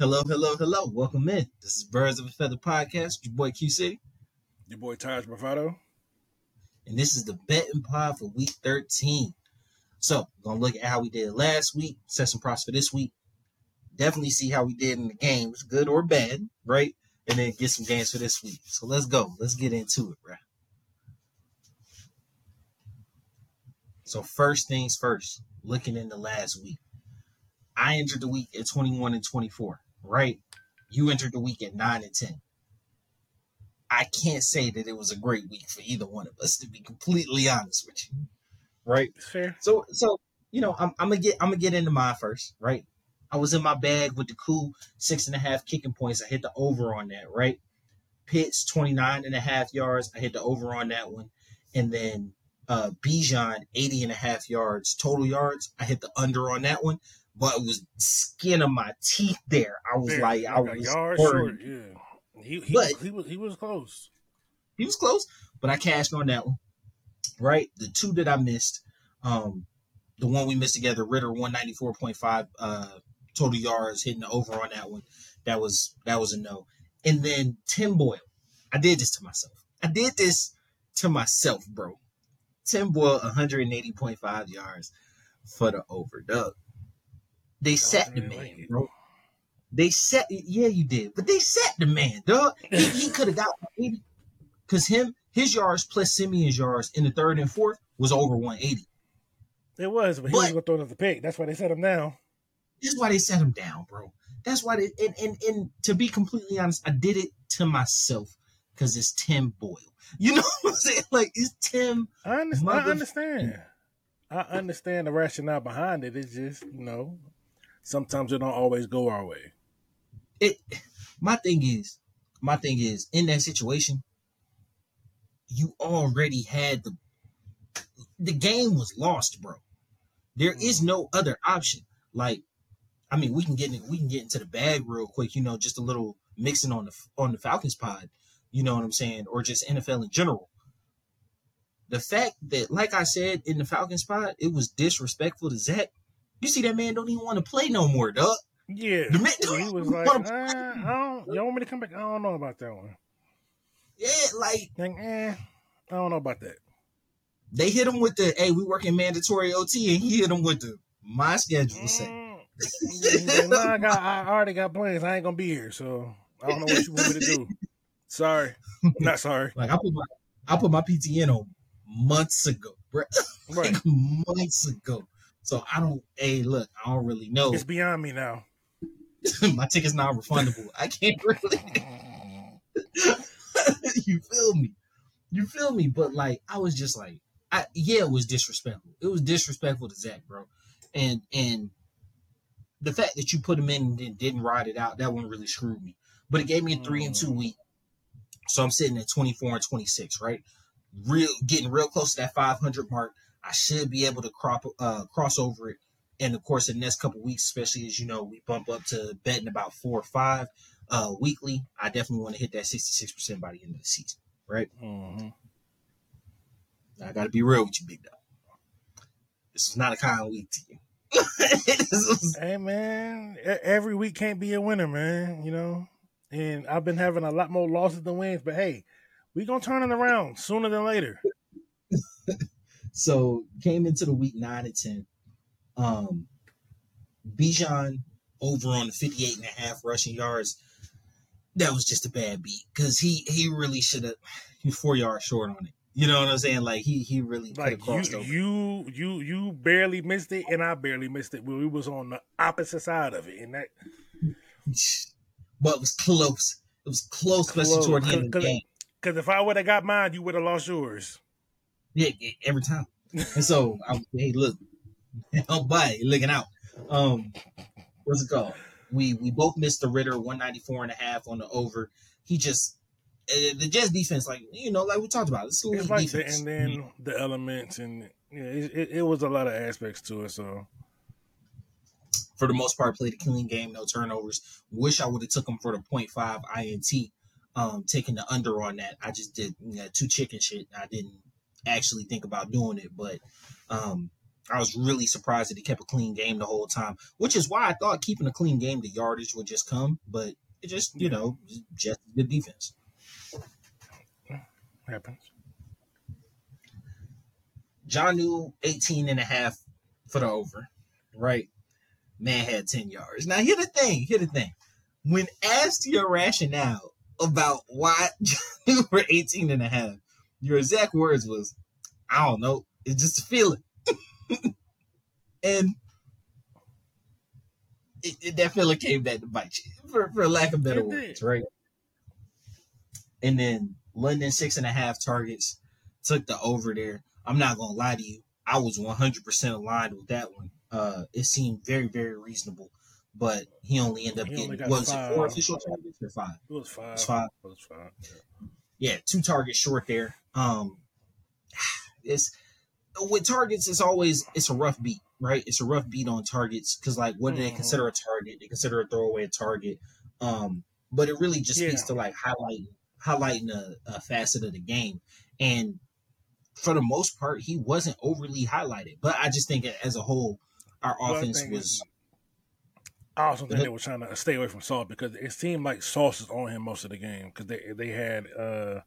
Hello, hello, hello. Welcome in. This is Birds of a Feather Podcast. Your boy Q City. Your boy Taj Bravado. And this is the betting pod for week 13. So, we're gonna look at how we did last week, set some props for this week. Definitely see how we did in the games, good or bad, right? And then get some games for this week. So let's go. Let's get into it, bro. So first things first, looking in the last week. I entered the week at 21 and 24, right? You entered the week at 9 and 10. I can't say that it was a great week for either one of us, to be completely honest with you. Right? Fair. So so you know, I'm, I'm gonna get I'm gonna get into mine first, right? I was in my bag with the Koo six and a half kicking points. I hit the over on that, right? Pitts 29 and a half yards. I hit the over on that one. And then uh Bijan 80 and a half yards total yards. I hit the under on that one. But it was skin of my teeth there. I was Fair. like, I was yard short. Yeah. He he, But- he was he was close. he was close, but I cashed on that one. Right, the two that I missed, um, the one we missed together, Ridder one ninety four point five uh total yards, hitting the over on that one. That was that was a no. And then Tim Boyle, I did this to myself. I did this to myself, bro. Tim Boyle one hundred and eighty point five yards for the over. They set the man, like bro. They set, yeah, you did, but they set the man, dog. He, he could have got 80 because him, his yards plus Siemian's yards in the third and fourth was over 180. It was, but he was gonna throw another pick. That's why they set him down. That's why they set him down, bro. That's why they, and, and, and to be completely honest, I did it to myself because it's Tim Boyle. You know what I'm saying? Like, it's Tim. I, under- I understand. I understand the rationale behind it. It's just, you know, sometimes it don't always go our way. It, my thing is, my thing is, in that situation, you already had the, the game was lost, bro. There is mm-hmm. no other option. Like, I mean, we can get in, we can get into the bag real quick. You know, just a little mixing on the on the Falcons pod. You know what I'm saying, or just NFL in general. The fact that, like I said in the Falcons pod, it was disrespectful to Zach. You see, that man don't even want to play no more, dog. Yeah. The man- he was like, uh, I don't, Y'all want me to come back? I don't know about that one. Yeah, like Like, eh, I don't know about that. they hit him with the, hey, we working mandatory OT, and he hit him with the my schedule say. Mm. Like, nah, I, got, I already got plans. I ain't gonna be here, so I don't know what you want me to do. Sorry, not sorry. Like I put my I put my PTN on months ago, bro. Right, like months ago. So I don't. Hey, look, I don't really know. it's beyond me now. my ticket's not refundable. I can't really. you feel me? You feel me? But like, I was just like, I yeah, it was disrespectful. It was disrespectful to Zach, bro. And and the fact that you put him in and didn't ride it out, that one really screwed me. But it gave me a three and two mm. week. So I'm sitting at 24 and 26, right? Real getting real close to that 500 mark. I should be able to crop uh cross over it. And of course, in the next couple weeks, especially as you know, we bump up to betting about four or five uh weekly. I definitely want to hit that 66% by the end of the season, right? Mhm. I got to be real with you, big dog. This was not a kind week to you. Was- Hey man, every week can't be a winner, man. You know, and I've been having a lot more losses than wins, but hey, we gonna turn it around sooner than later. So came into the week nine and ten. Um Bijan over on the 58 and a half rushing yards. That was just a bad beat because he he really should have he four yards short on it. You know what I'm saying? Like he he really could have Like you, over. you, you, you barely missed it, and I barely missed it. We was on the opposite side of it, and that but it was close. It was close, especially Close, toward the end of the game. because if I would have got mine, you would have lost yours. Yeah, yeah, every time. And so I hey, look, oh, bye, looking out. Um, what's it called? We we both missed the Ridder 194 and a half on the over. He just uh, the Jets defense, like you know, like we talked about, it's It's like the, and then the elements, and yeah, it, it, it was a lot of aspects to it. So for the most part, played a clean game, no turnovers. Wish I would have took him for the 0.5 INT, um, taking the under on that. I just did you know, two chicken shit. I didn't actually think about doing it, but um, I was really surprised that he kept a clean game the whole time, which is why I thought keeping a clean game, the yardage would just come, but it just, you know, just good defense. Happens. Jonnu 18 and a half for the over, right? Man had 10 yards. Now, here the thing, here the thing. When asked your rationale about why Jonnu were 18 and a half, your exact words was, I don't know, it's just a feeling. and it, it, that feeling came back to bite you, for, for lack of better words, right? And then London, six and a half targets, took the over there. I'm not gonna lie to you. I was 100% aligned with that one. Uh, it seemed very, very reasonable, but he only ended up he getting was five. it four official targets or five? It was five. It was five. It was five. Yeah. yeah, two targets short there. Um, it's with targets. It's always it's a rough beat, right? It's a rough beat on targets because like, what do they mm-hmm. consider a target? They consider a throwaway a target. Um, but it really just yeah. speaks to like highlighting highlighting a, a facet of the game and for the most part, he wasn't overly highlighted. But I just think as a whole, our offense was. I also think they were trying to stay away from Sauce because it seemed like Sauce was on him most of the game because they they had uh,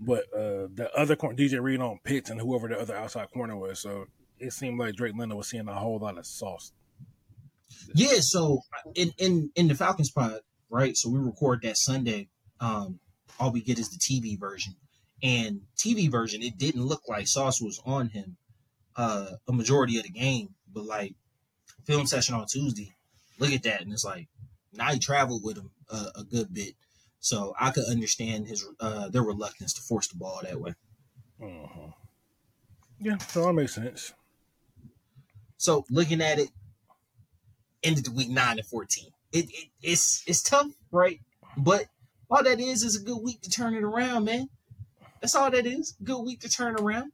but uh, the other corner DJ Reed on Pitts and whoever the other outside corner was. So it seemed like Drake London was seeing a whole lot of Sauce. Yeah. So in in in the Falcons pod, right? So we record that Sunday. Um, all we get is the TV version and TV version, it didn't look like Sauce was on him uh, a majority of the game. But like film session on Tuesday, look at that, and it's like now he traveled with him a, a good bit, so I could understand his uh, their reluctance to force the ball that way. Uh-huh. Yeah, so that makes sense. So looking at it, ended the week nine and fourteen. It, it it's it's tough, right? But all that is is a good week to turn it around, man. That's all that is. Good week to turn around.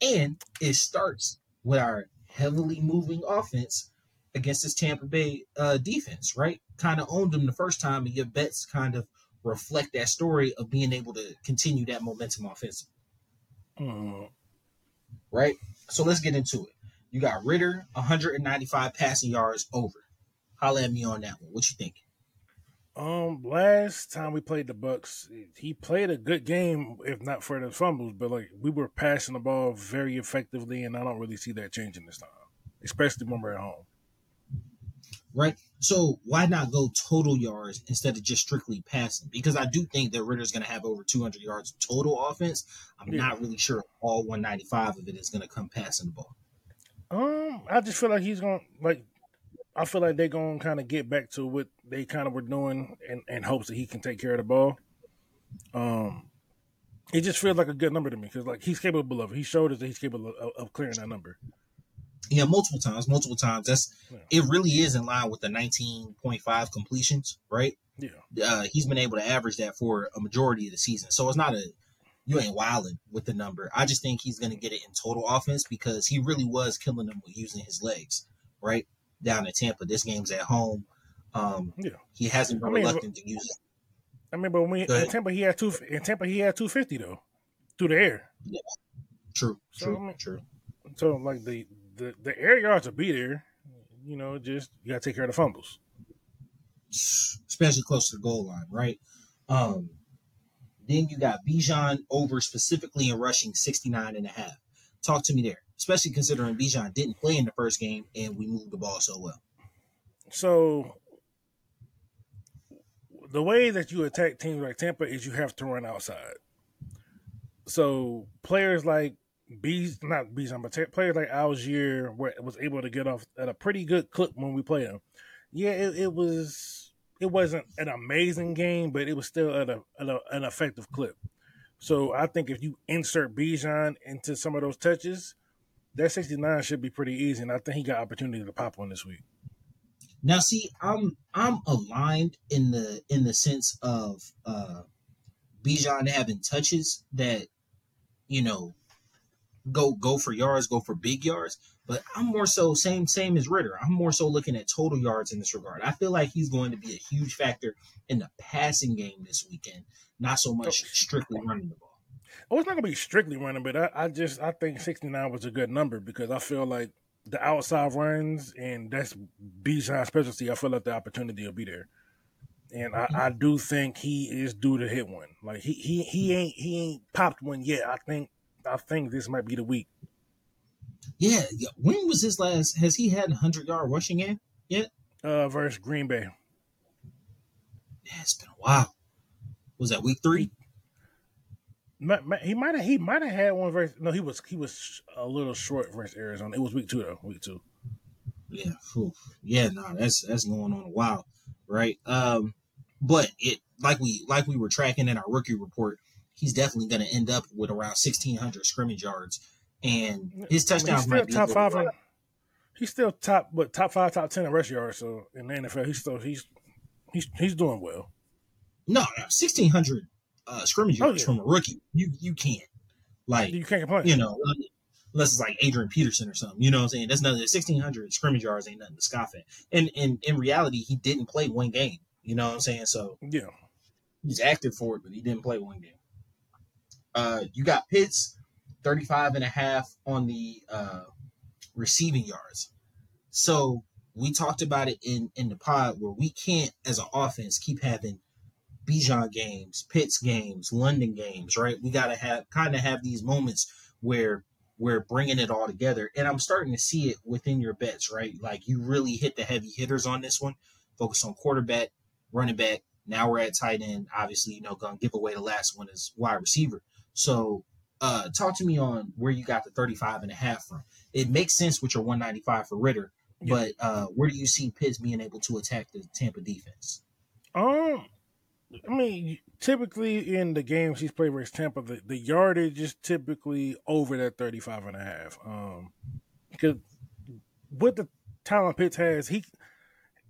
And it starts with our heavily moving offense against this Tampa Bay uh, defense, right? Kind of owned them the first time, and your bets kind of reflect that story of being able to continue that momentum offensively. Mm. Right? So let's get into it. You got Ridder, 195 passing yards over. Holla at me on that one. What you think? Um, last time we played the Bucs, he played a good game, if not for the fumbles. But like we were passing the ball very effectively, and I don't really see that changing this time, especially when we're at home. Right. So why not go total yards instead of just strictly passing? Because I do think that Ridder's going to have over 200 yards total offense. I'm yeah. not really sure all 195 of it is going to come passing the ball. Um, I just feel like he's going to like I feel like they're gonna kind of get back to what they kind of were doing in, in hopes that he can take care of the ball. Um, it just feels like a good number to me because like he's capable of it. He showed us that he's capable of, of clearing that number. Yeah, multiple times, multiple times. That's yeah. it. Really is in line with the nineteen point five completions, right? Yeah, uh, he's been able to average that for a majority of the season. So it's not a you ain't wilding with the number. I just think he's going to get it in total offense because he really was killing them with using his legs, right? down in Tampa. This game's at home. Um, yeah. He hasn't been I mean, reluctant to use it. I mean, but when we, in Tampa he had two in Tampa he had two fifty though through the air. Yeah. True. So, true. I mean, true. So like the, the the air yards will be there. You know, just you gotta take care of the fumbles. Especially close to the goal line, right? Um then you got Bijan over specifically in rushing 69 and a half. Talk to me there especially considering Bijan didn't play in the first game and we moved the ball so well. So the way that you attack teams like Tampa is you have to run outside. So players like Bees, not Bijan, but players like Allgeier were, was able to get off at a pretty good clip when we played them. Yeah, it, it was it wasn't an amazing game, but it was still at, a, at a, an effective clip. So I think if you insert Bijan into some of those touches, that 69 should be pretty easy, and I think he got opportunity to pop one this week. Now, see, I'm I'm aligned in the in the sense of uh Bijan having touches that you know go go for yards, go for big yards. But I'm more so same same as Ridder. I'm more so looking at total yards in this regard. I feel like he's going to be a huge factor in the passing game this weekend, not so much oh, strictly running the ball. Oh, it's not gonna be strictly running, but I, I just I think sixty nine was a good number because I feel like the outside runs and that's Bijan's specialty. I feel like the opportunity will be there, and I, I mm-hmm. do think he is due to hit one. Like he he he ain't he ain't popped one yet. I think I think this might be the week. Yeah, yeah. When was his last? Has he had a hundred yard rushing game yet? Uh, versus Green Bay. Yeah, it's been a while. Was that week three? He might have he might have had one versus no he was he was a little short versus Arizona. It was week two though, week two. Yeah, whew. yeah, no, that's that's going on a while, right? Um, but it like we like we were tracking in our rookie report, he's definitely going to end up with around sixteen hundred scrimmage yards, and his touchdowns I mean, might be top five. In, he's still top, but top five, top ten in rush yards. So in the NFL, he's still he's he's he's doing well. No, no sixteen hundred uh, scrimmage oh, yards oh, yeah. from a rookie, you you can't like you can't complain. You know, unless it's like Adrian Peterson or something. You know what I'm saying? That's nothing. Sixteen hundred scrimmage yards ain't nothing to scoff at. And and in reality, he didn't play one game. You know what I'm saying? So yeah, he's active for it, but he didn't play one game. Uh, you got Pitts, 35 and a half on the uh, receiving yards. So we talked about it in in the pod where we can't, as an offense, keep having Bijan games, Pitts games, London games, right? We got to have kind of have these moments where we're bringing it all together. And I'm starting to see it within your bets, right? Like you really hit the heavy hitters on this one. Focus on quarterback, running back. Now we're at tight end. Obviously, you know, gonna give away the last one is wide receiver. So uh talk to me on where you got the 35 and a half from. It makes sense with your 195 for Ridder, yeah. but uh where do you see Pitts being able to attack the Tampa defense? Um I mean, typically in the games he's played versus Tampa, the, the yardage is typically over that 35 and a half. Um, because with the talent Pitts has, he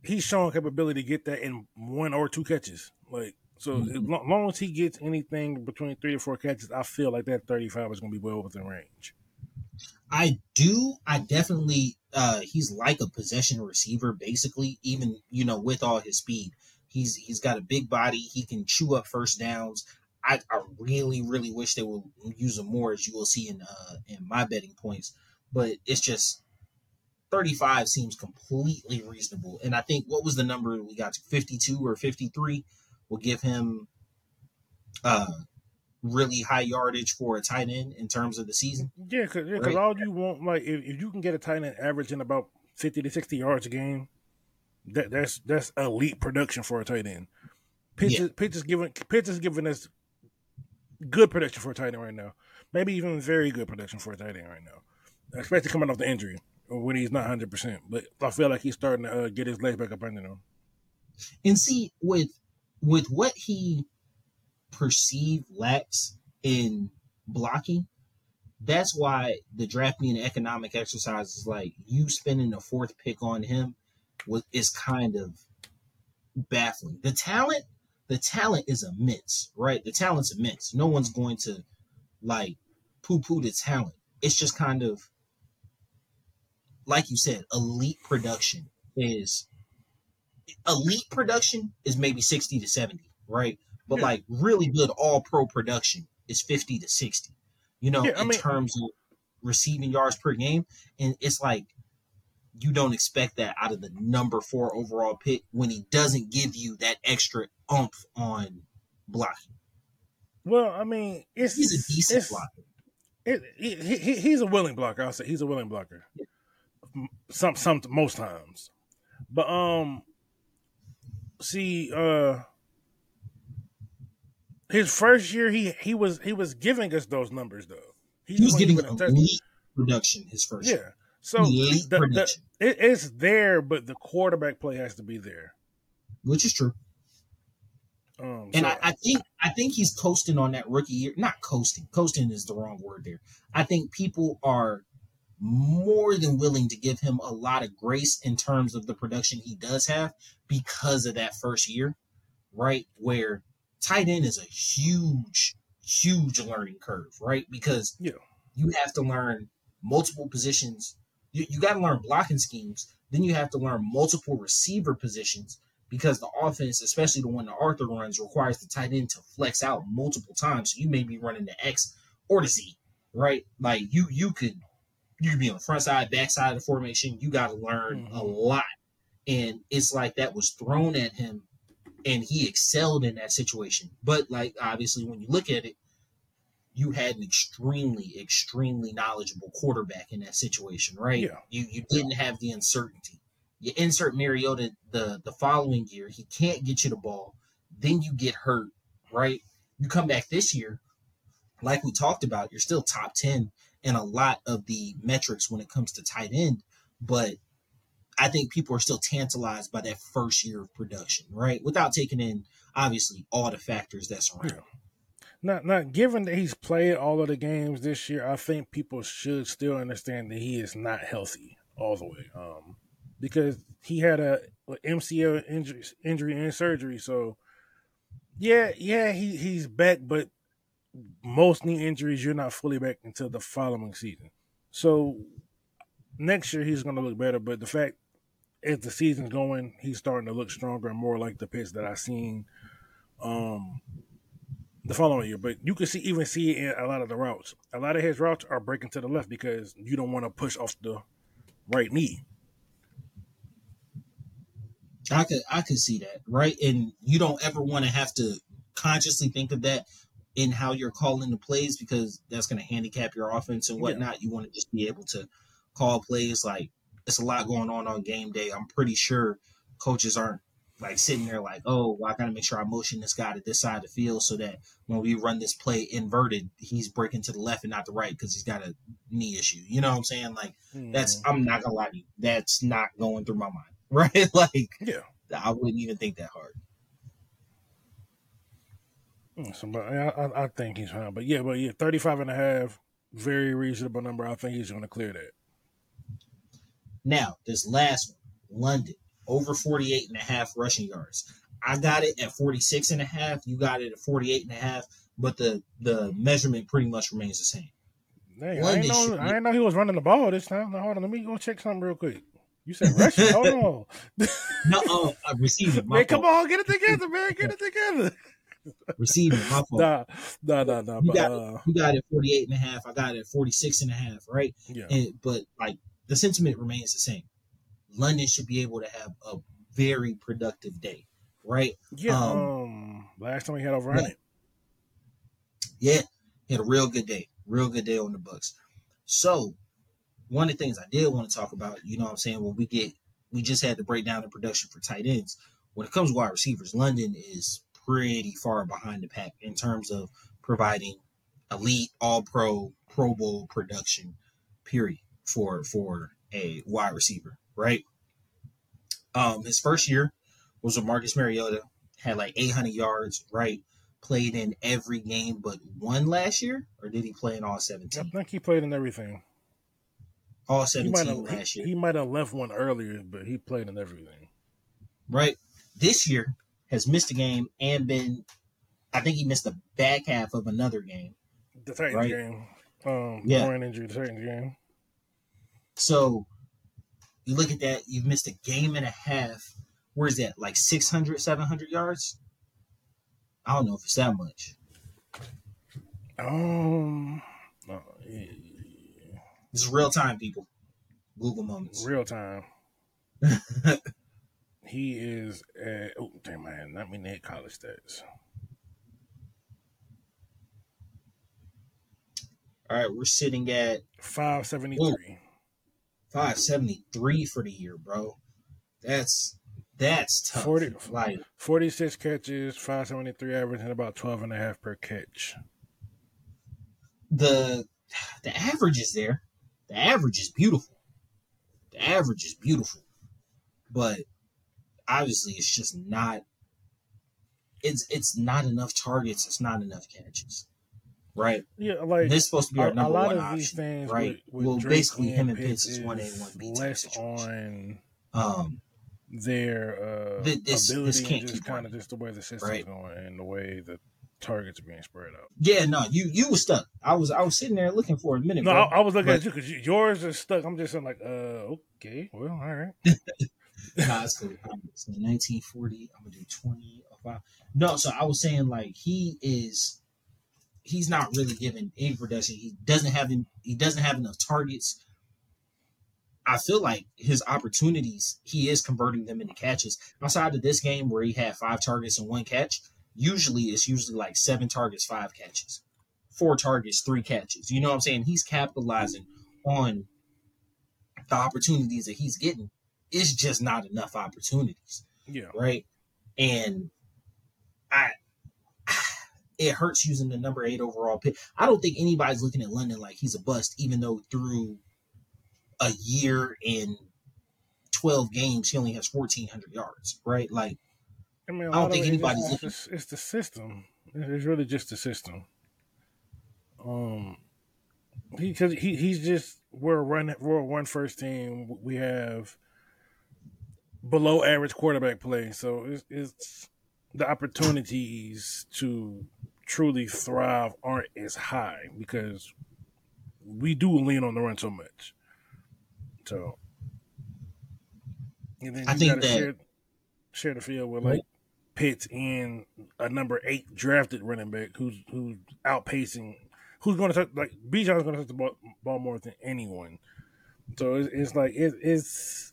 he's shown capability to get that in one or two catches. Like so, as long as he gets anything between three to four catches, I feel like that 35 is going to be well within range. I do. I definitely. Uh, he's like a possession receiver, basically. Even you know, with all his speed, He's he's got a big body. He can chew up first downs. I, I really really wish they would use him more, as you will see in uh, in my betting points. But it's just 35 seems completely reasonable. And I think what was the number we got to 52 or 53 will give him uh really high yardage for a tight end in terms of the season. Yeah, because yeah, right? all you want, like, if, if you can get a tight end averaging about 50 to 60 yards a game, that that's that's elite production for a tight end. Pitch yeah. Pitch is giving Pitch is giving us good production for a tight end right now. Maybe even very good production for a tight end right now, especially coming off the injury when he's not hundred percent. But I feel like he's starting to uh, get his legs back up under him. And see with with what he perceived lacks in blocking, that's why the draft being an economic exercise is like you spending the fourth pick on him was is kind of baffling. The talent, the talent is immense, right? The talent's immense. No one's going to like poo-poo the talent. It's just kind of like you said, elite production is elite production is maybe 60 to 70, right? But yeah. like really good all pro production is 50 to 60, you know, yeah, in mean, terms of receiving yards per game. And it's like you don't expect that out of the number four overall pick when he doesn't give you that extra oomph on blocking. Well, I mean, it's he's a decent blocker. It, he, he, he's a willing blocker. I'll say he's a willing blocker. Yeah. Some some most times, but um, see, uh, his first year he he was he was giving us those numbers though. He, he was getting elite production his first yeah. year. So the, the, it, it's there, but the quarterback play has to be there, which is true. Um, and so, I, I, think I think he's coasting on that rookie year. Not coasting. Coasting is the wrong word there. I think people are more than willing to give him a lot of grace in terms of the production he does have because of that first year, right? Where tight end is a huge, huge learning curve, right? Because yeah. you have to learn multiple positions you, you got to learn blocking schemes. Then you have to learn multiple receiver positions because the offense, especially the one that Arthur runs, requires the tight end to flex out multiple times. So you may be running the X or the Z, right? Like you you could you be on the front side, back side of the formation. You got to learn mm-hmm. a lot, and it's like that was thrown at him, and he excelled in that situation. But like obviously, when you look at it, you had an extremely, extremely knowledgeable quarterback in that situation, right? Yeah. You you didn't have the uncertainty. You insert Mariota the the following year, he can't get you the ball. Then you get hurt, right? You come back this year, like we talked about, you're still top ten in a lot of the metrics when it comes to tight end, but I think people are still tantalized by that first year of production, right? Without taking in obviously all the factors that surround. Yeah not not given that he's played all of the games this year, I think people should still understand that he is not healthy all the way. Um, because he had a, a MCL injury, injury and surgery. So, yeah, yeah, he he's back, but most knee injuries you're not fully back until the following season. So next year he's going to look better, but the fact as the season's going, he's starting to look stronger and more like the pitch that I seen um, the following year. But you can see even see it in a lot of the routes. A lot of his routes are breaking to the left because you don't want to push off the right knee. I could I could see that, right? And you don't ever want to have to consciously think of that in how you're calling the plays because that's going to handicap your offense and whatnot. Yeah. You want to just be able to call plays like it's a lot going on on game day. I'm pretty sure coaches aren't like sitting there like, oh, well, I got to make sure I motion this guy to this side of the field so that when we run this play inverted, he's breaking to the left and not the right because he's got a knee issue. You know what I'm saying? Like mm. that's hmm. I'm not gonna lie to you, that's not going through my mind, right? like, yeah, I wouldn't even think that hard. Hmm, so, but I, I think he's fine. But yeah, but yeah, 35 and a half, very reasonable number. I think he's going to clear that. Now, this last one, London over 48 and a half rushing yards. I got it at 46 and a half. You got it at 48 and a half, but the the measurement pretty much remains the same. Dang, I didn't know, I didn't know he was running the ball this time. Now, hold on, let me go check something real quick. You said rushing. hold on. no, uh, received it. Man, come on, get it together, man. Get it together. receiving. My fault. Nah, nah, nah, nah. You, but, got, uh, you got it 48 and a half. I got it 46 and a half, right? Yeah. And, but like the sentiment remains the same. London should be able to have a very productive day, right? Yeah. Um, um last time he had over right. Yeah, he had a real good day, real good day on the Bucs. So, one of the things I did want to talk about, you know, what I'm saying when we get, we just had to break down the production for tight ends. When it comes to wide receivers, London is pretty far behind the pack in terms of providing elite, all pro, Pro Bowl production. Period for for a wide receiver right? Um, his first year was with Marcus Mariota, had like 800 yards, right? Played in every game but one last year, or did he play in all 17? I think he played in everything. All 17 last year. He might have left one earlier, but he played in everything. Right. This year has missed a game and been, I think he missed the back half of another game. The Titans right? game. Um, yeah. Groin injury, the Titans game. So you look at that, you've missed a game and a half. Where is that? Like 600, 700 yards? I don't know if it's that much. Um, yeah. this is real time, people. Google moments. Real time. he is at, oh damn man, not me hit college stats. All right, we're sitting at five seventy three. 573 for the year, bro. That's that's tough. 40, like 46 catches, 573 average, and about 12 and a half per catch. The the average is there. The average is beautiful. The average is beautiful. But obviously it's just not it's it's not enough targets, it's not enough catches right? Yeah, like this is supposed to be our number one option, right? With, with well, Drake basically, him and Pitts is one A, one B less on um their uh, this, ability this and just kind of just the way the system's right? going and the way the targets are being spread out. Yeah, no, you you were stuck. I was I was sitting there looking for a minute. No, I, I, was looking but, at you because yours is stuck. I'm just saying like, uh, okay, well, all right. nah, it's cool. So 1940, I'm gonna do 20 or five. No, so I was saying like he is he's not really giving any production. He doesn't have he doesn't have enough targets. I feel like his opportunities, he is converting them into catches. Outside of this game where he had five targets and one catch, usually it's usually like seven targets, five catches. Four targets, three catches. You know what I'm saying? He's capitalizing on the opportunities that he's getting. It's just not enough opportunities. Yeah. Right. And I it hurts using the number eight overall pick. I don't think anybody's looking at London like he's a bust, even though through a year and 12 games, he only has 1,400 yards, right? Like, I, mean, I don't think it- anybody's it's, looking. it's, it's the system. It's really just the system. Um, he because he he's just we're a run we're a one first team. We have below average quarterback play, so it's, it's the opportunities to truly thrive aren't as high because we do lean on the run so much. So, and then I think gotta that- share share the field with like Pitts and a number eight drafted running back who's who's outpacing who's going to touch like Bijan's going to touch the ball, ball more than anyone. So it's, it's like it, it's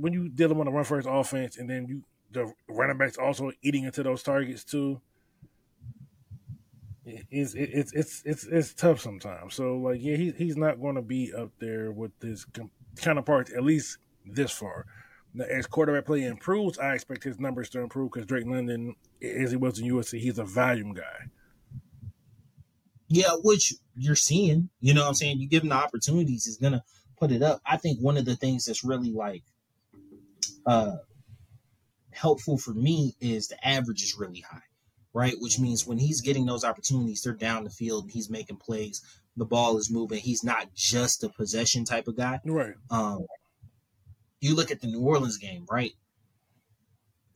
when you dealing with a run first offense and then you the running backs also eating into those targets too. It's it's it's it's it's tough sometimes. So like yeah, he, he's not going to be up there with his counterparts at least this far. Now, as quarterback play improves, I expect his numbers to improve because Drake London, as he was in USC, he's a volume guy. Yeah, which you're seeing. You know what I'm saying? You give him the opportunities, he's gonna put it up. I think one of the things that's really like uh helpful for me is the average is really high, right? Which means when he's getting those opportunities, they're down the field and he's making plays, the ball is moving. He's not just a possession type of guy. Right. Um, you look at the New Orleans game, right?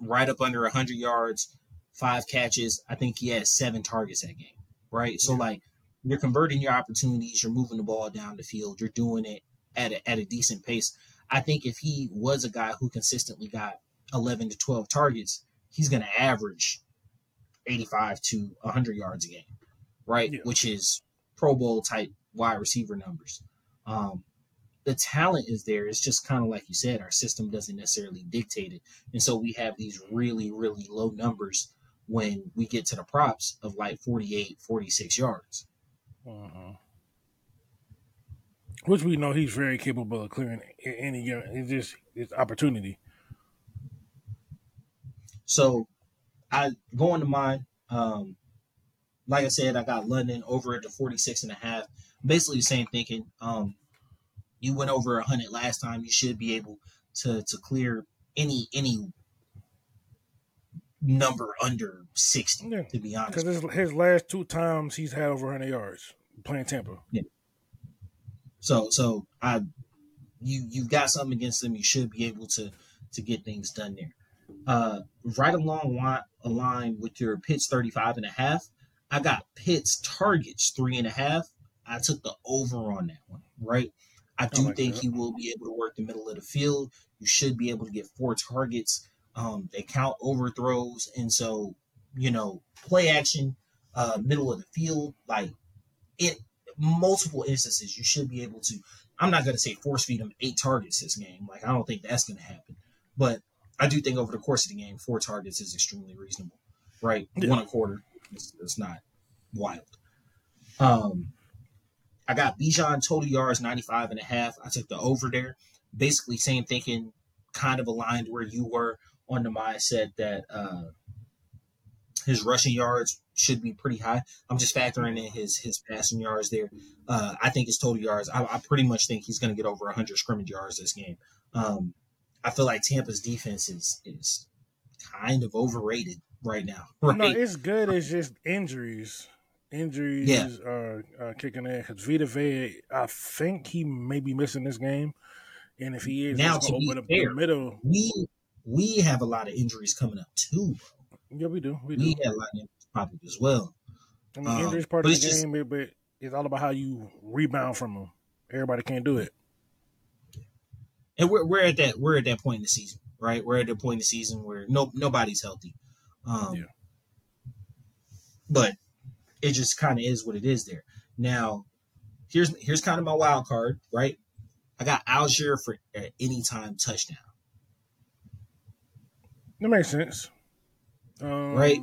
Right up under 100 yards, five catches. I think he had seven targets that game, right? So, Yeah. like, you're converting your opportunities, you're moving the ball down the field, you're doing it at a, at a decent pace. I think if he was a guy who consistently got 11 to 12 targets, he's going to average 85 to 100 yards a game, right? Yeah. Which is Pro Bowl type wide receiver numbers. Um, the talent is there. It's just kind of like you said, our system doesn't necessarily dictate it. And so we have these really, really low numbers when we get to the props of like 48, 46 yards. Uh-huh. Which we know he's very capable of clearing any given. It's just it's opportunity. So I going to mine. Um, like I said, I got London over at the 46 and a half. Basically the same thinking. Um, you went over 100 last time. You should be able to to clear any any number under 60 Yeah. to be honest. Because his, his last two times he's had over 100 yards playing Tampa. So so I you you've got something against them. You should be able to to get things done there. Uh, right along line, line with your Pitts 35 and a half. I got Pitts targets three and a half. I took the over on that one, right? I do like think that. he will be able to work the middle of the field. You should be able to get four targets. Um, they count overthrows, and so you know, play action, uh, middle of the field, like it multiple instances, you should be able to. I'm not going to say force feed him eight targets this game. Like, I don't think that's going to happen. But I do think over the course of the game, four targets is extremely reasonable, right? Yeah. One a quarter. It's, it's not wild. Um, I got Bijan total yards 95 and a half. I took the over there. Basically, same thinking, kind of aligned where you were on the mindset that uh, his rushing yards should be pretty high. I'm just factoring in his his passing yards there. Uh, I think his total yards. I, I pretty much think he's going to get over 100 scrimmage yards this game. Um, I feel like Tampa's defense is is kind of overrated right now. Right? No, it's good. It's just injuries. Injuries Yeah. are, are kicking in. Because Vita Vea, I think he may be missing this game. And if he is, Now, to going be up fair, the middle. we we have a lot of injuries coming up too. Yeah, we do. We do. We have a lot of injuries pop as well. I mean, Um, injuries part of the just- game, but it's all about how you rebound from them. Everybody can't do it. and we're we're at that we're at that point in the season, right? We're at the point in the season where no nobody's healthy. Um, Yeah. But it just kind of is what it is there. Now, here's here's kind of my wild card, right? I got Allgeier for any time touchdown. That makes sense. Um, Right.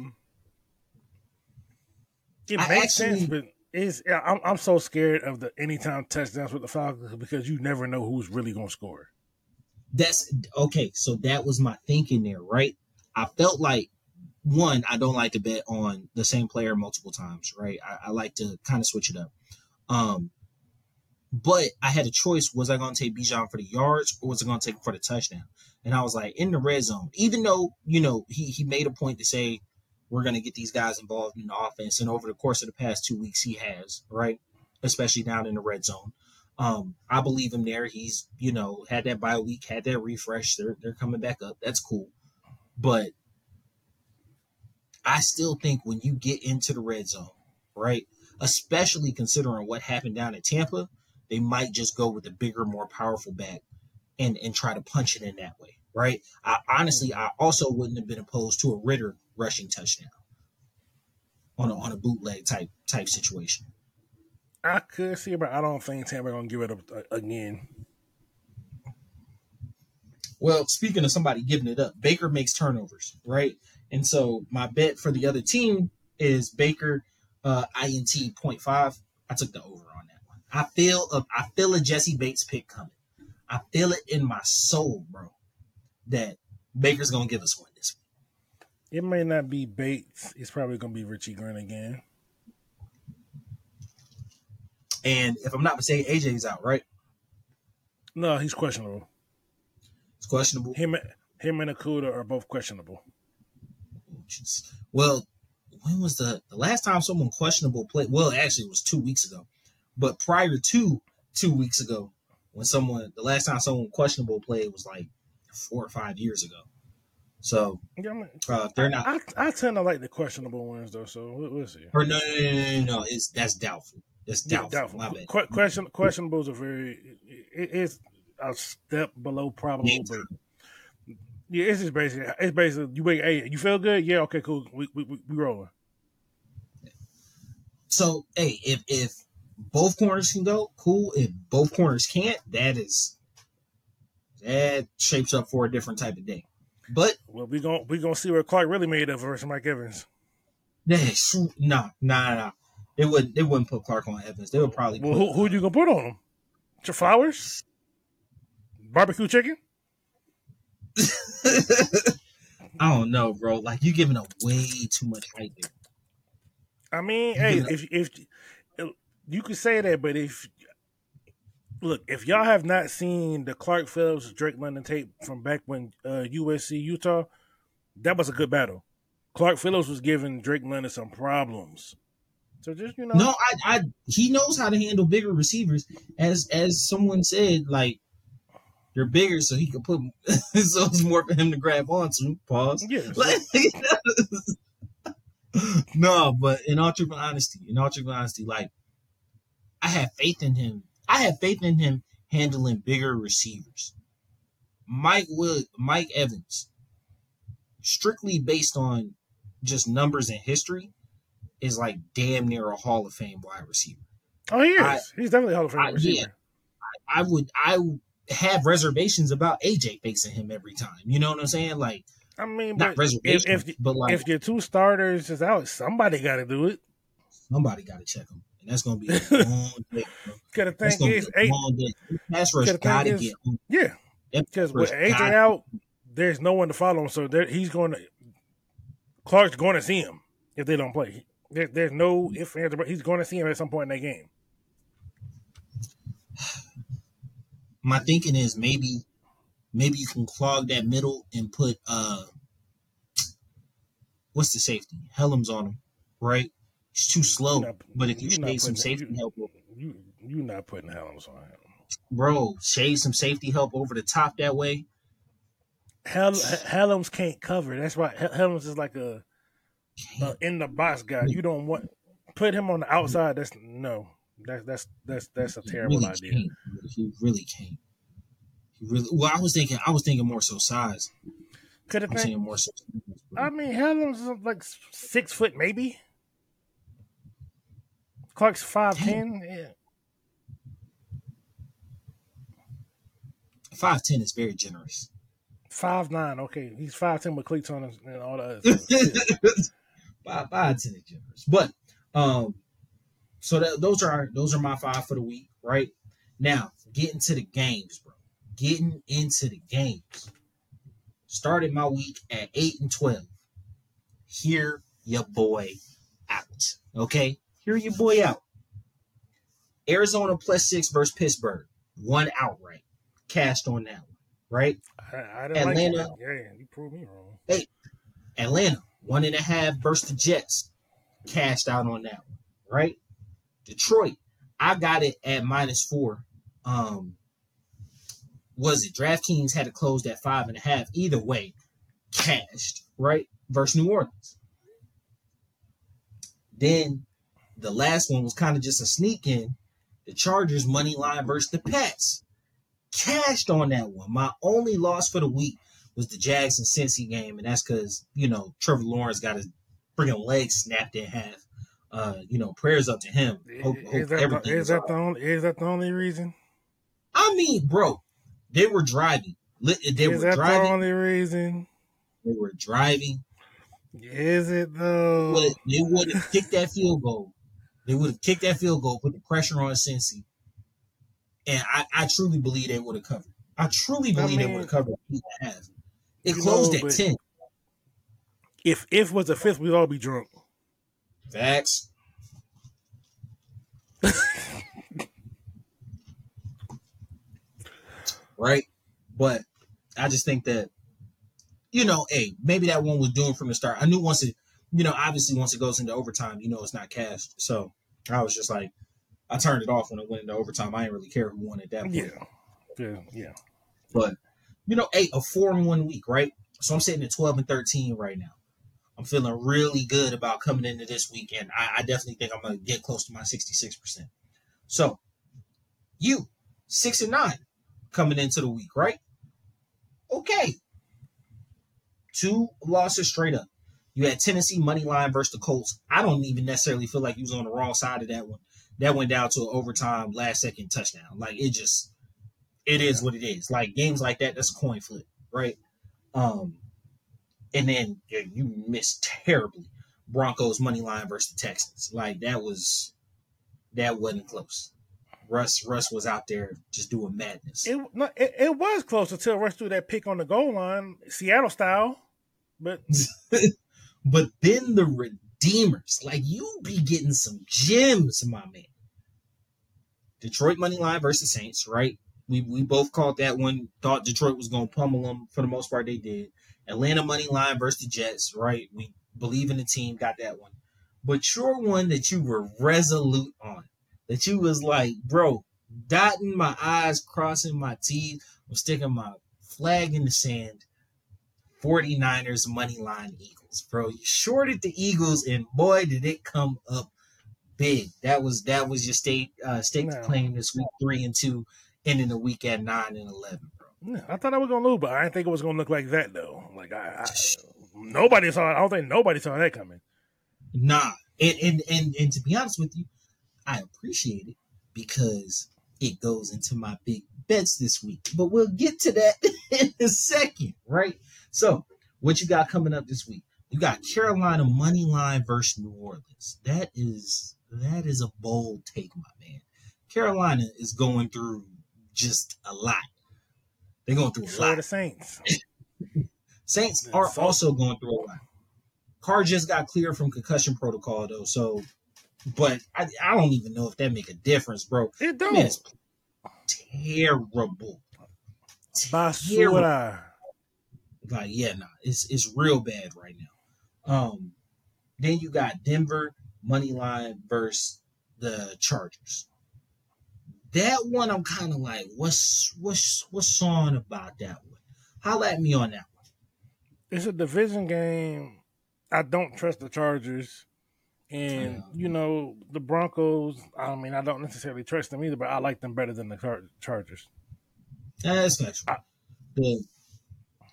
It I makes sense, but yeah, I'm I'm so scared of the anytime touchdowns with the Falcons because you never know who's really gonna score. That's okay. So that was my thinking there, right? I felt like one, I don't like to bet on the same player multiple times, right? I, I like to kind of switch it up. Um, but I had a choice: was I going to take Bijan for the yards or was I going to take him for the touchdown? And I was like, in the red zone, even though you know he he made a point to say we're going to get these guys involved in the offense, and over the course of the past two weeks, he has, right? Especially down in the red zone. Um, I believe him there. He's, you know, had that bye week, had that refresh. They're they're coming back up. That's cool. But I still think when you get into the red zone, right? Especially considering what happened down in Tampa, they might just go with a bigger, more powerful back and and try to punch it in that way, right? I honestly I also wouldn't have been opposed to a Ridder rushing touchdown on a on a bootleg type type situation. I could see, it, but I don't think Tampa gonna give it up uh, again. Well, speaking of somebody giving it up, Baker makes turnovers, right? And so my bet for the other team is Baker uh INT 0.5. I took the over on that one. I feel a, I feel a Jessie Bates pick coming. I feel it in my soul, bro, that Baker's gonna give us one this week. It may not be Bates. It's probably gonna be Richie Grant again. And if I'm not mistaken, AJ's out, right? No, he's questionable. It's questionable. Him, him and Okudah are both questionable. Well, when was the the last time someone questionable played? Well, actually, it was two weeks ago. But prior to two weeks ago, when someone the last time someone questionable played was like four or five years ago. So Yeah, I mean, uh, they're not. I, I tend to like the questionable ones though, so we'll, we'll see. Or no, no, no, no, no, no. It's that's doubtful. That's Yeah, doubtful. doubtful. Bad. Que- question, questionables are very. It, it's a step below probable, Yeah. but yeah, it's just basically. It's basically you wait. Hey, you feel good? Yeah, okay, cool. We we we, we rolling. So hey, if if both corners can go, cool. If both corners can't, that is that shapes up for a different type of day. But Well, we gon' we gonna see what Clark really made of versus Mike Evans. Nah, nah, nah. They wouldn't. They wouldn't put Clark on Evans. They would probably. Well, who who you gonna put on him? Your flowers, barbecue chicken. I don't know, bro. Like you're giving up way too much right there. I mean, You hey, can- if if you could say that, but if look, if y'all have not seen the Clark Phillips Drake London tape from back when uh, USC Utah, that was a good battle. Clark Phillips was giving Drake London some problems. So just you know, No, I, I. He knows how to handle bigger receivers. As as someone said, like they're bigger, so he could put. so it's more for him to grab onto. Pause. yeah, Like, no, but in all truth and honesty, in all truth and honesty, like I have faith in him. I have faith in him handling bigger receivers. Mike Will Mike Evans, strictly based on just numbers and history, is like damn near a Hall of Fame wide receiver. oh, he is. I- He's definitely a Hall of Fame I- receiver. I would I would have reservations about AJ facing him every time. You know what I'm saying? Like I mean, not but reservations, if, if but like if your two starters is out, somebody got to do it. somebody got to check him, that's gonna be a long day. Cause the thing is, eight. Pass rush gotta is- get on. yeah, because with AJ out, there's no one to follow him. So there, he's going to Clark's going to see him if they don't play. There, there's no if ands, or buts. he's going to see him at some point in that game. My thinking is maybe, maybe you can clog that middle and put uh, what's the safety? Hellams on him, right? He's too slow. Not- but if you you're shade some safety you- help, You you not putting Hellams on him. bro, shade some safety help over the top that way. Hel, Hellams can't cover. That's why Hel- Hellams is like a, a in the box guy. You don't want put him on the outside. That's no. That's that's that's that's a terrible really idea. Can't. He really can't. He really well. I was thinking. I was thinking more so size. Could have been. more so. I mean, Hamlin's like six foot, maybe. Clark's five ten. Yeah. Five ten is very generous. Five nine. Okay, he's five ten with cleats on and all the other five five ten is generous, but um, so that, those are our, those are my five for the week. Right now, getting to the games, bro. Getting into the games. Started my week at eight and twelve. Hear your boy out. Okay, hear your boy out. Arizona plus six versus Pittsburgh. One outright. Cashed on that one. Right? I, I didn't Atlanta. like. Yeah, you proved me wrong. Hey, Atlanta, one and a half versus the Jets. Cashed out on that one. Right? Detroit, I got it at minus four. Um was it DraftKings had to close at five and a half. Either way, cashed, right? Versus New Orleans. Then the last one was kind of just a sneak in. The Chargers money line versus the Pats. Cashed on that one. My only loss for the week was the Jags and Cincy game, and that's because you know Trevor Lawrence got his freaking legs snapped in half. Uh, you know, prayers up to him. Hope, hope Is that, everything the, is is that the only? Is that the only reason? I mean, bro, they were driving. They is were that the only reason? They were driving. Is it though? Would- They would have kicked that field goal. They would have kicked that field goal, put the pressure on Cincy, and I, I truly believe they would have covered. I truly believe they mean, would have covered eight and a half. It closed know, at ten. If if was the fifth, we'd all be drunk. Facts. right? But I just think that, you know, hey, maybe that one was doomed from the start. I knew once it, you know, obviously once it goes into overtime, you know, it's not cashed. So I was just like, I turned it off when it went into overtime. I didn't really care who won at that point. Yeah, yeah, yeah. But you know, eight a four in one week, right? So I'm sitting at twelve and thirteen right now. I'm feeling really good about coming into this week, and I, I definitely think I'm gonna get close to my 66 percent. So you six and nine coming into the week, right? Okay. Two losses straight up. You had Tennessee money line versus the Colts. I don't even necessarily feel like he was on the wrong side of that one. That went down to an overtime last second touchdown. Like it just it is what it is. Like games like that, that's a coin flip, right? Um, and then yeah, you missed terribly. Broncos money line versus the Texans, like that was that wasn't close. Russ Russ was out there just doing madness. It, no, it it was close until Russ threw that pick on the goal line, Seattle style. But but then the Redeemers, like you be getting some gems, my man. Detroit money line versus Saints, right? We we both called that one. Thought Detroit was going to pummel them for the most part. They did. Atlanta money line versus the Jets, right? We believe in the team. Got that one. But your one that you were resolute on, that you was like, bro, dotting my I's, crossing my T's, I'm sticking my flag in the sand. 49ers money line Eagles, bro. You shorted the Eagles, and boy, did it come up big. That was that was your state uh state No. claim this week three and two, ending the week at nine and eleven, bro. yeah, I thought I was gonna lose, but I didn't think it was gonna look like that though. Like I, I nobody saw. I don't think nobody saw that coming. Nah, and and and and to be honest with you, I appreciate it because it goes into my big bets this week. But we'll get to that in a second, right? So, what you got coming up this week? You got Carolina money line versus New Orleans. That is that is a bold take, my man. Carolina is going through just a lot. They're going through a lot. the Saints, Saints are so- also going through a lot. Carr just got cleared from concussion protocol though, so but I, I don't even know if that make a difference, bro. it Man, don't. it's terrible. Basura. Like, yeah, nah, it's it's real bad right now. Um, then you got Denver money line versus the Chargers. That one, I'm kind of like, what's what's what's on about that one? Holla at me on that one. It's a division game. I don't trust the Chargers. And you know the Broncos. I mean, I don't necessarily trust them either, but I like them better than the Char- Chargers. That's factual. The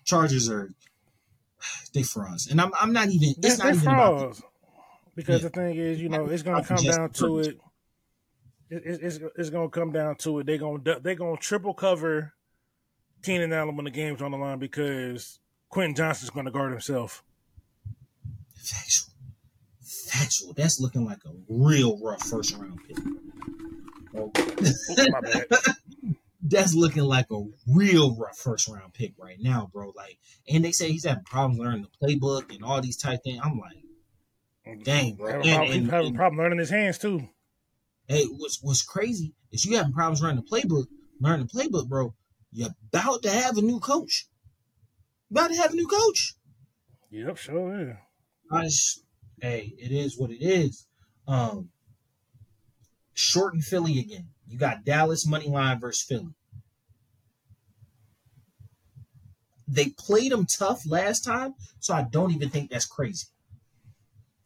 Chargers are they frauds, and I'm I'm not even. It's They're, not they're even about. Because Yeah. the thing is, you know, it's gonna come down to it. It- it- It's it's gonna come down to it. They're gonna they're gonna triple cover Keenan Allen when the game's on the line because Quentin Johnston's gonna guard himself. Factual. Factual. That's looking like a real rough first round pick. Oh, my bad. That's looking like a real rough first round pick right now, bro. Like, and they say he's having problems learning the playbook and all these type things. I'm like, Dang, bro. Having, And- problem, and- he's having and- a problem learning his hands too. hey, what's what's crazy is you having problems learning the playbook. Learning the playbook, bro. You're about to have a new coach. About to have a new coach. Yep, sure is. I just, hey, it is what it is. Um, short and Philly again. You got Dallas money line versus Philly. They played them tough last time, so I don't even think that's crazy.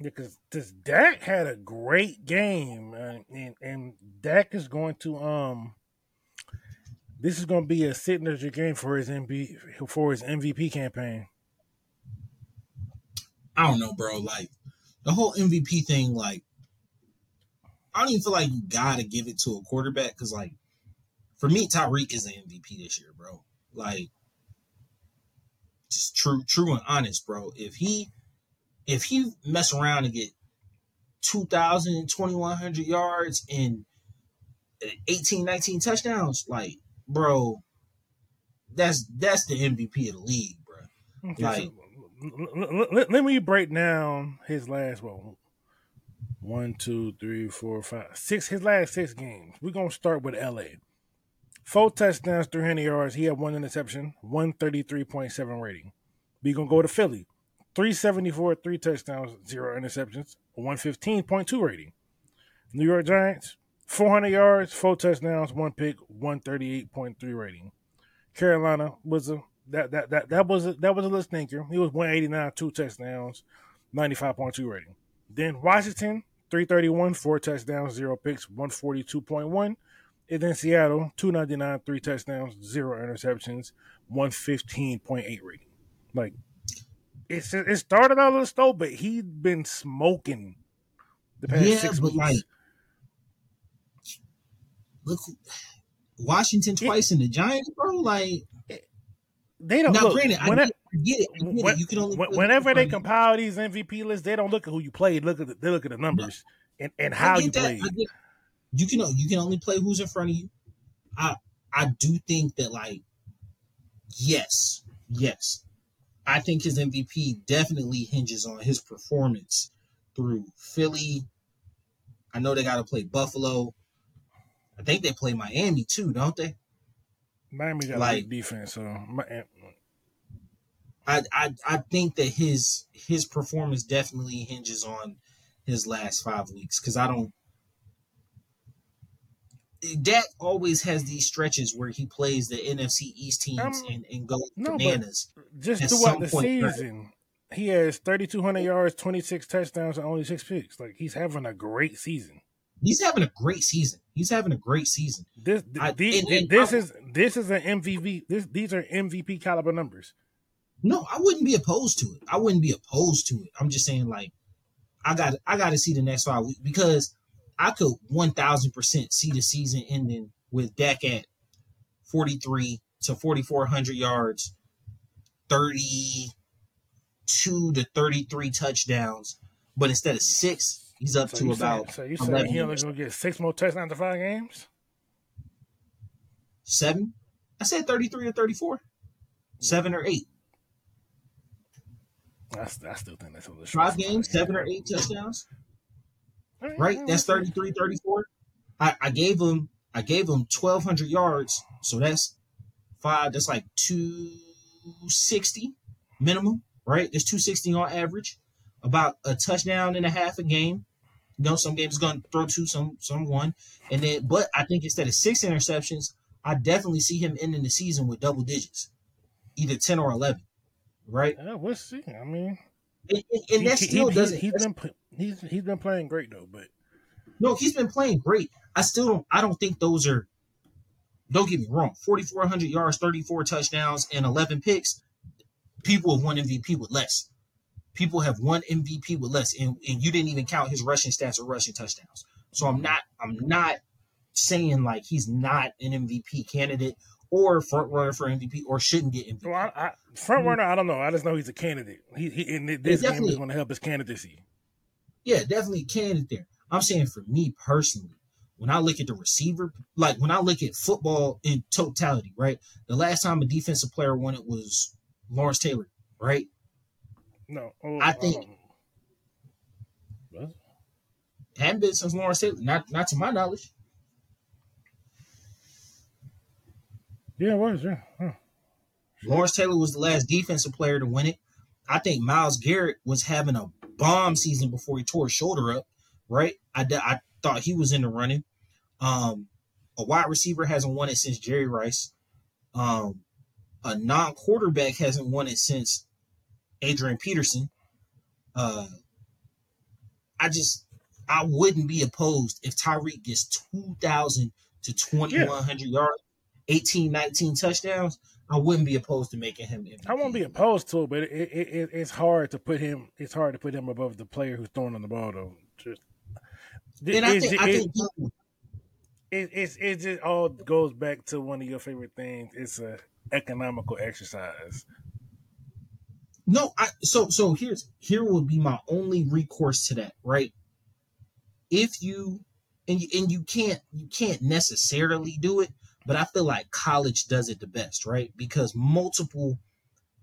Because this Dak had a great game, man, and and Dak is going to um. This is going to be a signature game for his MB for his MVP campaign. I don't know, bro. Like the whole MVP thing, like I don't even feel like you gotta give it to a quarterback because, like, for me, Tyreek is the MVP this year, bro. Like, just true, true and honest, bro. If he, if he mess around and get 2,000, 2,100 yards and uh, 18, 19 touchdowns, like, bro, that's that's the MVP of the league, bro. Okay, Like- so l- l- l- let me break down his last well, one, two, three, four, five, six. His last six games. We're gonna start with L.A. Four touchdowns, three hundred yards. He had one interception, one thirty three point seven rating. We're gonna go to Philly, three seventy four, three touchdowns, zero interceptions, one fifteen point two rating. New York Giants, four hundred yards, four touchdowns, one pick, one thirty eight point three rating. Carolina was a that that that that was a, that was a little stinker. He was 189, two touchdowns, 95.2 rating. Then Washington, 331, four touchdowns, zero picks, 142.1. And then Seattle, 299, three touchdowns, zero interceptions, 115.8 rating. Like it's it started out a little slow, but he'd been smoking the past Yeah, six but weeks. like, look, Washington twice and the Giants, bro. Like, they don't now, look, granted, I I get it. I get when- it. You can only when- whenever they compile these MVP lists, they don't look at who you played. Look at the, they look at the numbers and, and how you that. played. You can you can only play who's in front of you. I I do think that like, yes, yes, I think his MVP definitely hinges on his performance through Philly. I know they got to play Buffalo. I think they play Miami too, don't they? Miami got a like- weak defense, so I, I I think that his his performance definitely hinges on his last five weeks because I don't. Dak always has these stretches where he plays the NFC East teams Um, and, and goes no, bananas. just throughout the point, right. season, he has thirty two hundred yards, twenty six touchdowns, and only six picks. Like he's having a great season. He's having a great season. He's having a great season. This I- and- and this I- is this is an MVP. This these are MVP caliber numbers. No, I wouldn't be opposed to it. I wouldn't be opposed to it. I'm just saying, like, I got I got to see the next five weeks because I could one thousand percent see the season ending with Dak at forty three to forty four hundred yards, thirty two to thirty three touchdowns, but instead of six, he's up So to about saying, so you saying 11 he only gonna get six more touchdowns in five games? seven. I said thirty three or thirty four, seven or eight. That's I still think that's a little Five short. games, seven or eight touchdowns. Right, That's right. 33, 34. I, I gave him I gave him twelve hundred yards, so that's five. That's like two sixty minimum, right? There's two sixty on average. About a touchdown and a half a game. You know, some games gonna throw two, some some one, and then. But I think instead of six interceptions, I definitely see him ending the season with double digits, either ten or eleven, right? Yeah, we'll see. I mean, And, and, and that he- still he- doesn't. He's been he's he's been playing great though, but No, he's been playing great. I still don't. I don't think those are don't get me wrong, 4,400 yards, 34 touchdowns, and 11 picks. People have won MVP with less. People have won MVP with less, and, and you didn't even count his rushing stats or rushing touchdowns. So I'm not I'm not saying like he's not an MVP candidate or front runner for MVP or shouldn't get MVP. Well, I, I, front runner, I don't know. I just know he's a candidate. He, he and this game is going to help his candidacy. Yeah, definitely a candidate there. I'm saying for me personally, when I look at the receiver, like when I look at football in totality, right? The last time a defensive player won it was Lawrence Taylor, right? No, oh, I oh. think what? hadn't been since Lawrence Taylor, not not to my knowledge. Yeah, it was. Yeah. Huh. Lawrence Taylor was the last defensive player to win it. I think Myles Garrett was having a bomb season before he tore his shoulder up, right? I, I thought he was in the running. Um, a wide receiver hasn't won it since Jerry Rice. Um, a non-quarterback hasn't won it since Adrian Peterson. Uh, I just I wouldn't be opposed if Tyreek gets two thousand to twenty one hundred yeah. yards, 18, 19 touchdowns. I wouldn't be opposed to making him. MVP. I won't be opposed to it, but it, it, it, it's hard to put him. It's hard to put him above the player who's throwing on the ball, though. Just and I think, I think it, it, it just all goes back to one of your favorite things. It's a economical exercise. No, I so so here's here will be my only recourse to that, right? If you and you, and you can't you can't necessarily do it, but I feel like college does it the best, right? Because multiple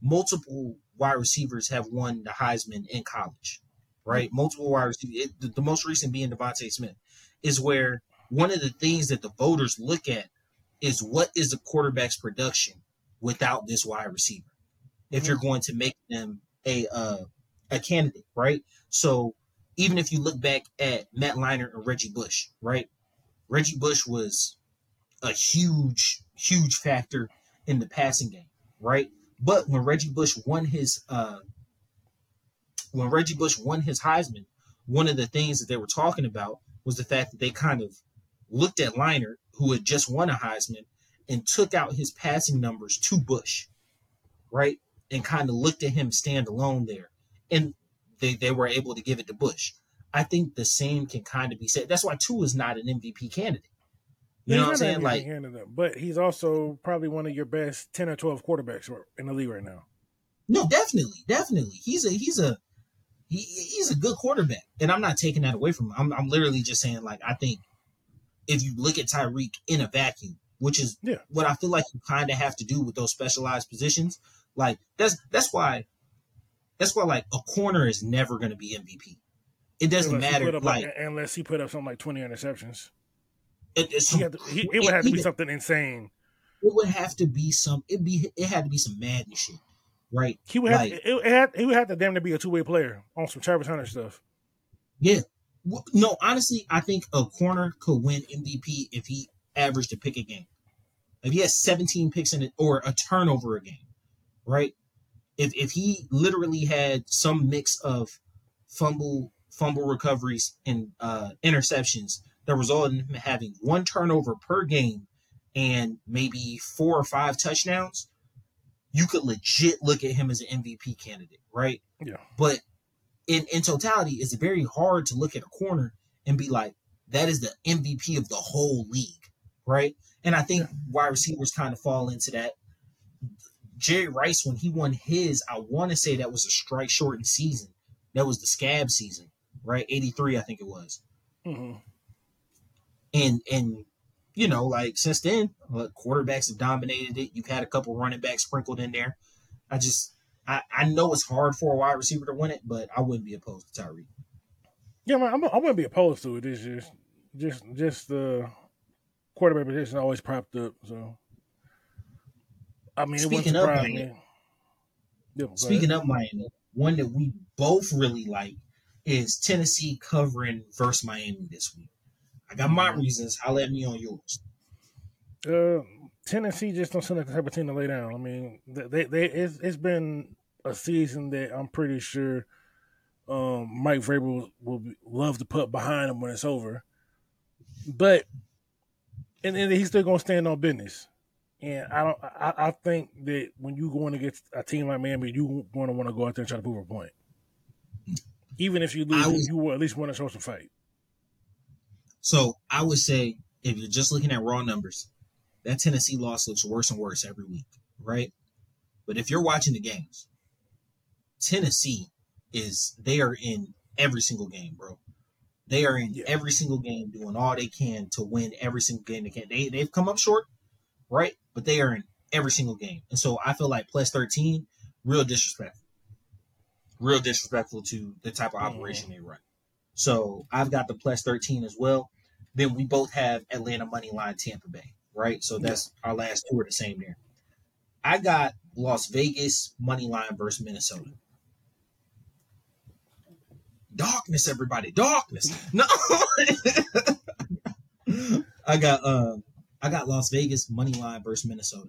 multiple wide receivers have won the Heisman in college, right? Multiple wide receivers. It, the, the most recent being DeVonta Smith, is where one of the things that the voters look at is what is the quarterback's production without this wide receiver if mm-hmm. you're going to make them a uh, a candidate, right? So even if you look back at Matt Leinart and Reggie Bush, right? Reggie Bush was a huge, huge factor in the passing game, right? But when Reggie Bush won his uh, when Reggie Bush won his Heisman, one of the things that they were talking about was the fact that they kind of looked at Leinart, who had just won a Heisman, and took out his passing numbers to Bush, right? And kind of looked at him stand alone there. And they, they were able to give it to Bush. I think the same can kind of be said. That's why Tua is not an MVP candidate. You know what I'm saying? Like, candidate, but he's also probably one of your best ten or twelve quarterbacks in the league right now. No, definitely, definitely. He's a he's a he, he's a good quarterback, and I'm not taking that away from him. I'm, I'm literally just saying like I think if you look at Tyreek in a vacuum, which is yeah. what I feel like you kind of have to do with those specialized positions. Like that's that's why that's why like a corner is never going to be MVP. It doesn't unless matter like, like, unless he put up something like twenty interceptions. It, to, he, it would have to be something insane. It would have to be some. It be it had to be some madness shit, right? He would like, have it, it had he would have to damn to be a two way player on some Travis Hunter stuff. Yeah, no, honestly, I think a corner could win MVP if he averaged a pick a game. If he has 17 picks in it or a turnover a game, right? If if he literally had some mix of fumble fumble recoveries and uh, interceptions that result in him having one turnover per game and maybe four or five touchdowns, you could legit look at him as an MVP candidate, right? Yeah. But in, in totality, it's very hard to look at a corner and be like, that is the MVP of the whole league, right? And I think wide receivers kind of fall into that. Jerry Rice, when he won his, I want to say that was a strike shortened season. That was the scab season, right? 83, I think it was. Mm-hmm. And, and, you know, like since then, uh, quarterbacks have dominated it. You've had a couple running backs sprinkled in there. I just, I, I know it's hard for a wide receiver to win it, but I wouldn't be opposed to Tyreek. Yeah, man, I'm, I wouldn't be opposed to it. It's just, just, just the quarterback position always propped up. So, I mean, speaking of Miami, yeah, speaking ahead. of Miami, one that we both really like is Tennessee covering versus Miami this week. I got my reasons. I'll let me on yours. Uh, Tennessee just don't seem like the type of team to lay down. I mean, they they it's, it's been a season that I'm pretty sure um, Mike Vrabel will, will love to put behind him when it's over. But and then he's still gonna stand on business. And I don't. I, I think that when you going against a team like Miami, you going to want to go out there and try to prove a point. Even if you lose, was, you will at least want to show some fight. So I would say, if you're just looking at raw numbers, that Tennessee loss looks worse and worse every week, right? But if you're watching the games, Tennessee is they are in every single game, bro. They are in yeah. every single game doing all they can to win every single game they can. They they've come up short, right? But they are in every single game. And so I feel like plus 13, real disrespectful. Real disrespectful to the type of operation mm-hmm. they run. So I've got the plus 13 as well. Then we both have Atlanta money line Tampa Bay, right? So that's yeah. our last two are the same there. I got Las Vegas money line versus Minnesota darkness, everybody, darkness. No, I got um, I got Las Vegas money line versus Minnesota,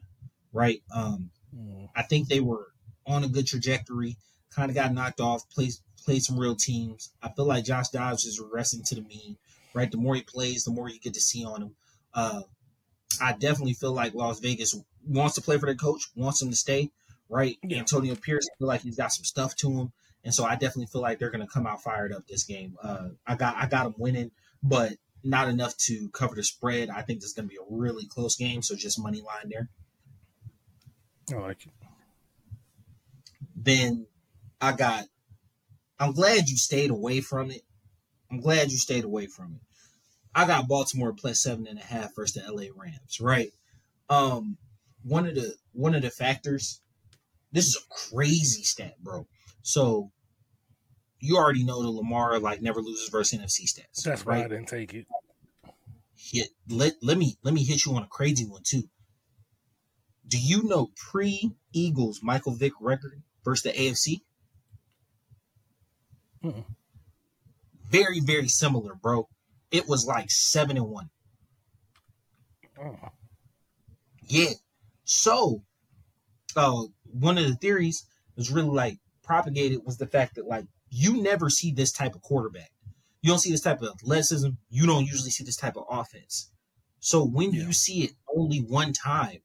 right? Um, mm. I think they were on a good trajectory. Kind of got knocked off. Played played some real teams. I feel like Josh Dobbs is regressing to the mean. Right, the more he plays, the more you get to see on him. Uh, I definitely feel like Las Vegas wants to play for their coach, wants him to stay. Right, yeah. Antonio Pierce feel like he's got some stuff to him. And so I definitely feel like they're going to come out fired up this game. Uh, I got I got them winning, but not enough to cover the spread. I think this is going to be a really close game. So just money line there. I like it. Then I got. I'm glad you stayed away from it. I'm glad you stayed away from it. I got Baltimore plus seven and a half versus the LA Rams. Right. Um, one of the one of the factors. This is a crazy stat, bro. So you already know the Lamar like never loses versus NFC stats. That's right. why I didn't take it. Hit let let me let me hit you on a crazy one too. Do you know pre Eagles Michael Vick record versus the AFC? Mm-mm. Very very similar, bro. It was like seven and one. Oh. Yeah. So, uh, one of the theories was really like propagated was the fact that like you never see this type of quarterback. You don't see this type of athleticism. You don't usually see this type of offense. So when yeah. you see it only one time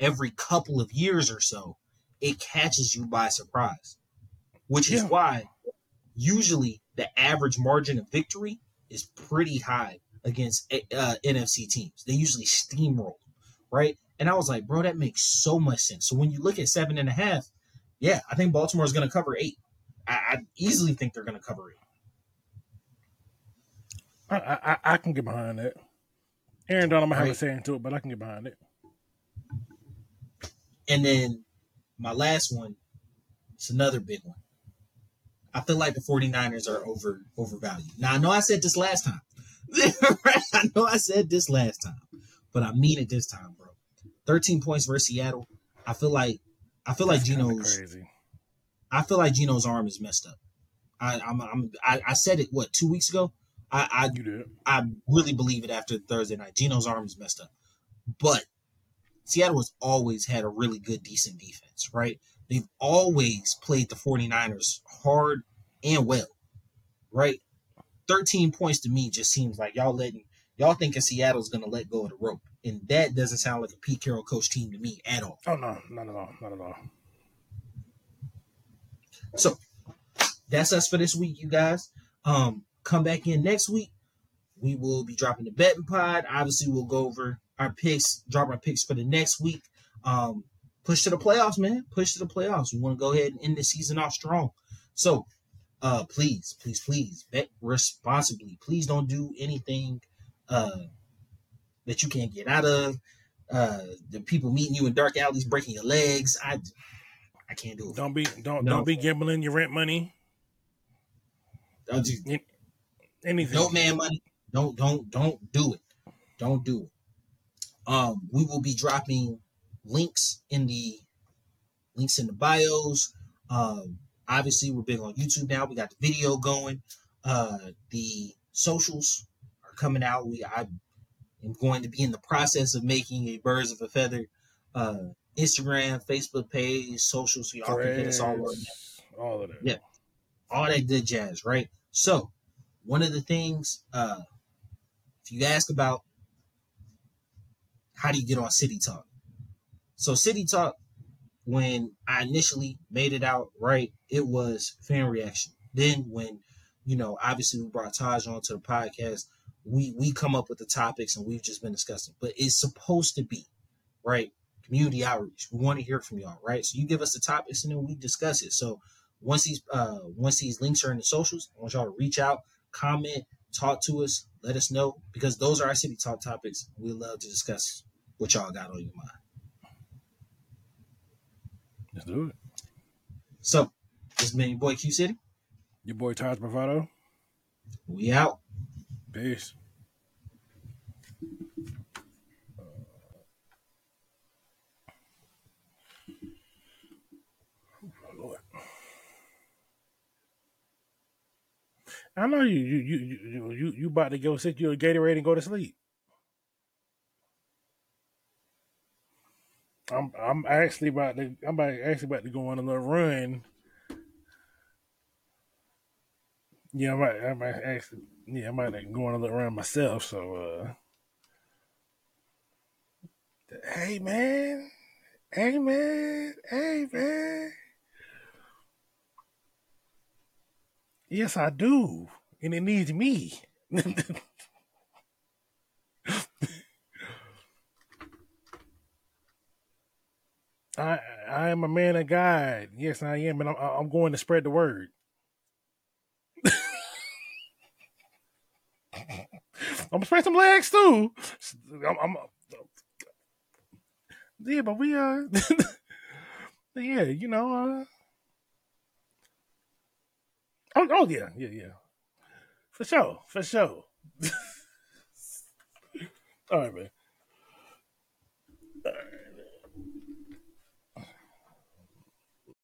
every couple of years or so, it catches you by surprise. Which is why usually the average margin of victory is pretty high against uh, NFC teams. They usually steamroll, right? And I was like, bro, that makes so much sense. So when you look at seven and a half, yeah, I think Baltimore is going to cover eight. I, I easily think they're going to cover it. I, I, I can get behind that. Aaron Donald might right. have a say into it, but I can get behind it. And then my last one, it's another big one. I feel like the 49ers are over overvalued. Now I know I said this last time. I know I said this last time, but I mean it this time, bro. 13 points versus Seattle. I feel like I feel That's like Geno's crazy. I feel like Geno's arm is messed up. I, I'm, I'm I, I said it what two weeks ago. I I, you did. I really believe it after Thursday night. Geno's arm is messed up, but Seattle has always had a really good, decent defense, right? They've always played the 49ers hard and well, right? 13 points to me just seems like y'all letting y'all thinking Seattle's gonna let go of the rope. And that doesn't sound like a Pete Carroll coach team to me at all. Oh no, not at all. Not at all. So that's us for this week, you guys. Um, come back in next week. We will be dropping the betting pod. Obviously, we'll go over our picks, drop our picks for the next week. Um, push to the playoffs, man. Push to the playoffs. We want to go ahead and end the season off strong. So, uh, please, please, please bet responsibly. Please don't do anything uh that you can't get out of. Uh, the people meeting you in dark alleys, breaking your legs. I I can't do it. Don't be don't no. don't be gambling your rent money. Don't do anything. Don't man money. Don't don't don't do it. Don't do it. Um, we will be dropping links in the links in the bios. Um, obviously we're big on YouTube now. We got the video going. Uh, the socials are coming out. We I am going to be in the process of making a birds of a feather uh, Instagram, Facebook page, socials. So y'all can hit us all over All of that. Yeah. All that good jazz, right? So, one of the things, uh, if you ask about how do you get on City Talk? So City Talk, when I initially made it out, right, it was fan reaction. Then when, you know, obviously we brought Taj onto the podcast, we we come up with the topics and we've just been discussing. But it's supposed to be, right? Community outreach. We want to hear from y'all, right? So you give us the topics and then we discuss it. So once these uh once these links are in the socials, I want y'all to reach out, comment, talk to us, let us know because those are our city talk topics. We love to discuss what y'all got on your mind. Let's do it. So this has been your boy Q City. Your boy Taj Bravado. We out. Peace. Oh, I know you you you you you you about to go sit you a Gatorade and go to sleep. I'm I'm actually about to I'm about, actually about to go on a little run. Yeah, I might I might actually yeah I might go on a little run myself. So uh, hey man, hey man, hey man. Yes, I do, and it needs me. I I am a man of God. Yes, I am, and I'm, I'm going to spread the word. I'm to spread some legs too. I'm, I'm yeah, but we uh, yeah, you know uh. Oh, oh yeah, yeah, yeah. For sure, for sure. All right, man.